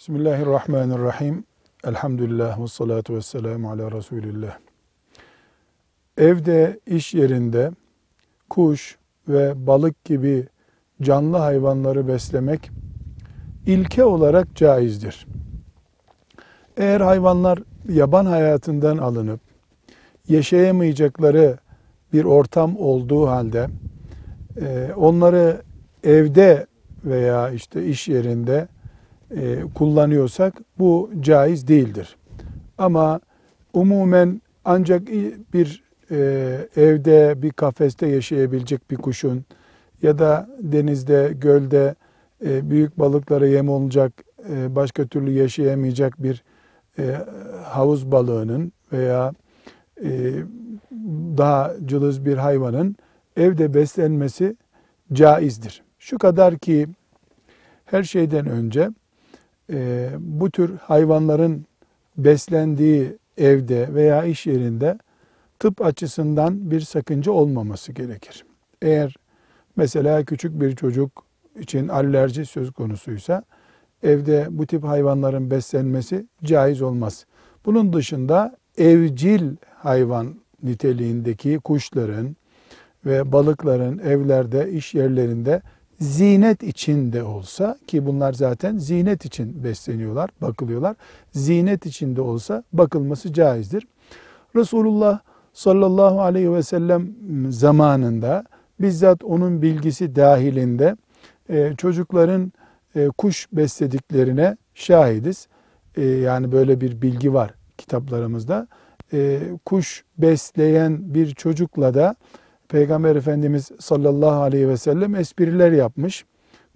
Bismillahirrahmanirrahim. Elhamdülillah ve salatu ve selamu ala Resulillah. Evde, iş yerinde kuş ve balık gibi canlı hayvanları beslemek ilke olarak caizdir. Eğer hayvanlar yaban hayatından alınıp yaşayamayacakları bir ortam olduğu halde e, onları evde veya işte iş yerinde e, kullanıyorsak bu caiz değildir. Ama umumen ancak bir e, evde bir kafeste yaşayabilecek bir kuşun ya da denizde, gölde e, büyük balıklara yem olacak, başka türlü yaşayamayacak bir havuz balığının veya daha cılız bir hayvanın evde beslenmesi caizdir. Şu kadar ki her şeyden önce e, bu tür hayvanların beslendiği evde veya iş yerinde tıp açısından bir sakınca olmaması gerekir. Eğer mesela küçük bir çocuk için alerji söz konusuysa evde bu tip hayvanların beslenmesi caiz olmaz. Bunun dışında evcil hayvan niteliğindeki kuşların ve balıkların evlerde, iş yerlerinde zinet için de olsa ki bunlar zaten zinet için besleniyorlar, bakılıyorlar. Zinet için de olsa bakılması caizdir. Resulullah sallallahu aleyhi ve sellem zamanında bizzat onun bilgisi dahilinde e, çocukların e, kuş beslediklerine şahidiz. E, yani böyle bir bilgi var kitaplarımızda. Kuş besleyen bir çocukla da Peygamber Efendimiz sallallahu aleyhi ve sellem espriler yapmış.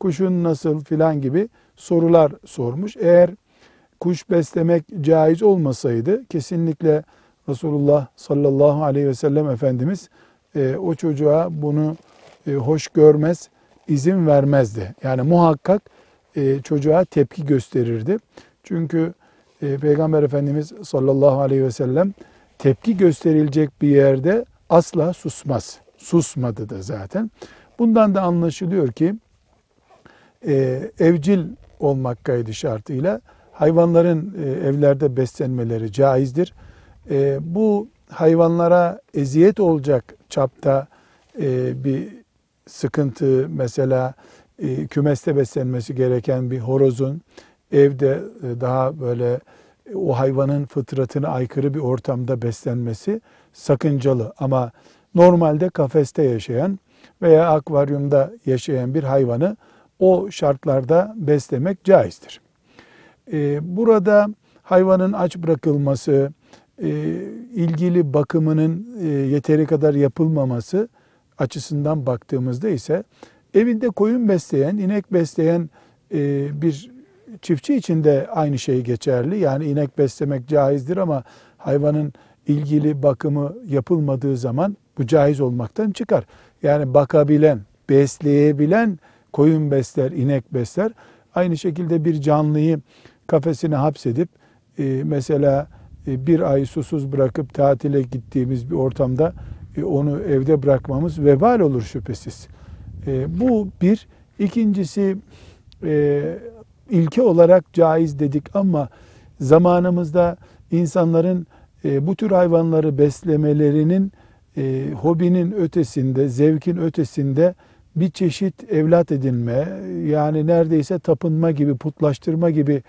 Kuşun nasıl filan gibi sorular sormuş. Eğer kuş beslemek caiz olmasaydı kesinlikle Resulullah sallallahu aleyhi ve sellem Efendimiz e, o çocuğa bunu e, hoş görmez, izin vermezdi. Yani muhakkak e, çocuğa tepki gösterirdi. Çünkü e, Peygamber Efendimiz sallallahu aleyhi ve sellem tepki gösterilecek bir yerde asla susmaz susmadı da zaten. Bundan da anlaşılıyor ki e, evcil olmak kaydı şartıyla hayvanların e, evlerde beslenmeleri caizdir. E, bu hayvanlara eziyet olacak çapta e, bir sıkıntı mesela e, kümeste beslenmesi gereken bir horozun evde e, daha böyle e, o hayvanın fıtratına aykırı bir ortamda beslenmesi sakıncalı ama normalde kafeste yaşayan veya akvaryumda yaşayan bir hayvanı o şartlarda beslemek caizdir. Ee, burada hayvanın aç bırakılması, e, ilgili bakımının e, yeteri kadar yapılmaması açısından baktığımızda ise evinde koyun besleyen, inek besleyen e, bir çiftçi için de aynı şey geçerli. Yani inek beslemek caizdir ama hayvanın ilgili bakımı yapılmadığı zaman bu caiz olmaktan çıkar. Yani bakabilen, besleyebilen koyun besler, inek besler. Aynı şekilde bir canlıyı kafesine hapsedip e, mesela e, bir ay susuz bırakıp tatile gittiğimiz bir ortamda e, onu evde bırakmamız vebal olur şüphesiz. Bu bir. İkincisi ilke olarak caiz dedik ama zamanımızda insanların bu tür hayvanları beslemelerinin e, hobinin ötesinde, zevkin ötesinde bir çeşit evlat edinme, yani neredeyse tapınma gibi, putlaştırma gibi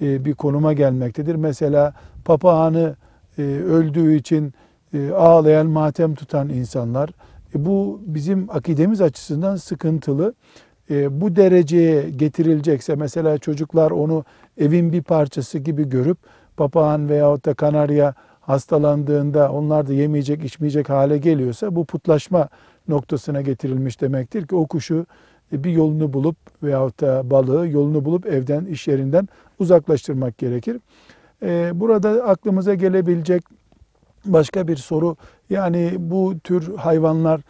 e, bir konuma gelmektedir. Mesela papağanı e, öldüğü için e, ağlayan, matem tutan insanlar, e, bu bizim akidemiz açısından sıkıntılı. E, bu dereceye getirilecekse, mesela çocuklar onu evin bir parçası gibi görüp, papağan veyahut da kanarya hastalandığında onlar da yemeyecek, içmeyecek hale geliyorsa bu putlaşma noktasına getirilmiş demektir ki o kuşu bir yolunu bulup veyahut da balığı yolunu bulup evden, iş yerinden uzaklaştırmak gerekir. Ee, burada aklımıza gelebilecek başka bir soru yani bu tür hayvanlar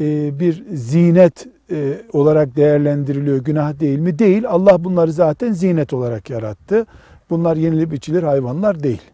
e, bir zinet e, olarak değerlendiriliyor günah değil mi? Değil. Allah bunları zaten zinet olarak yarattı. Bunlar yenilip içilir hayvanlar değil.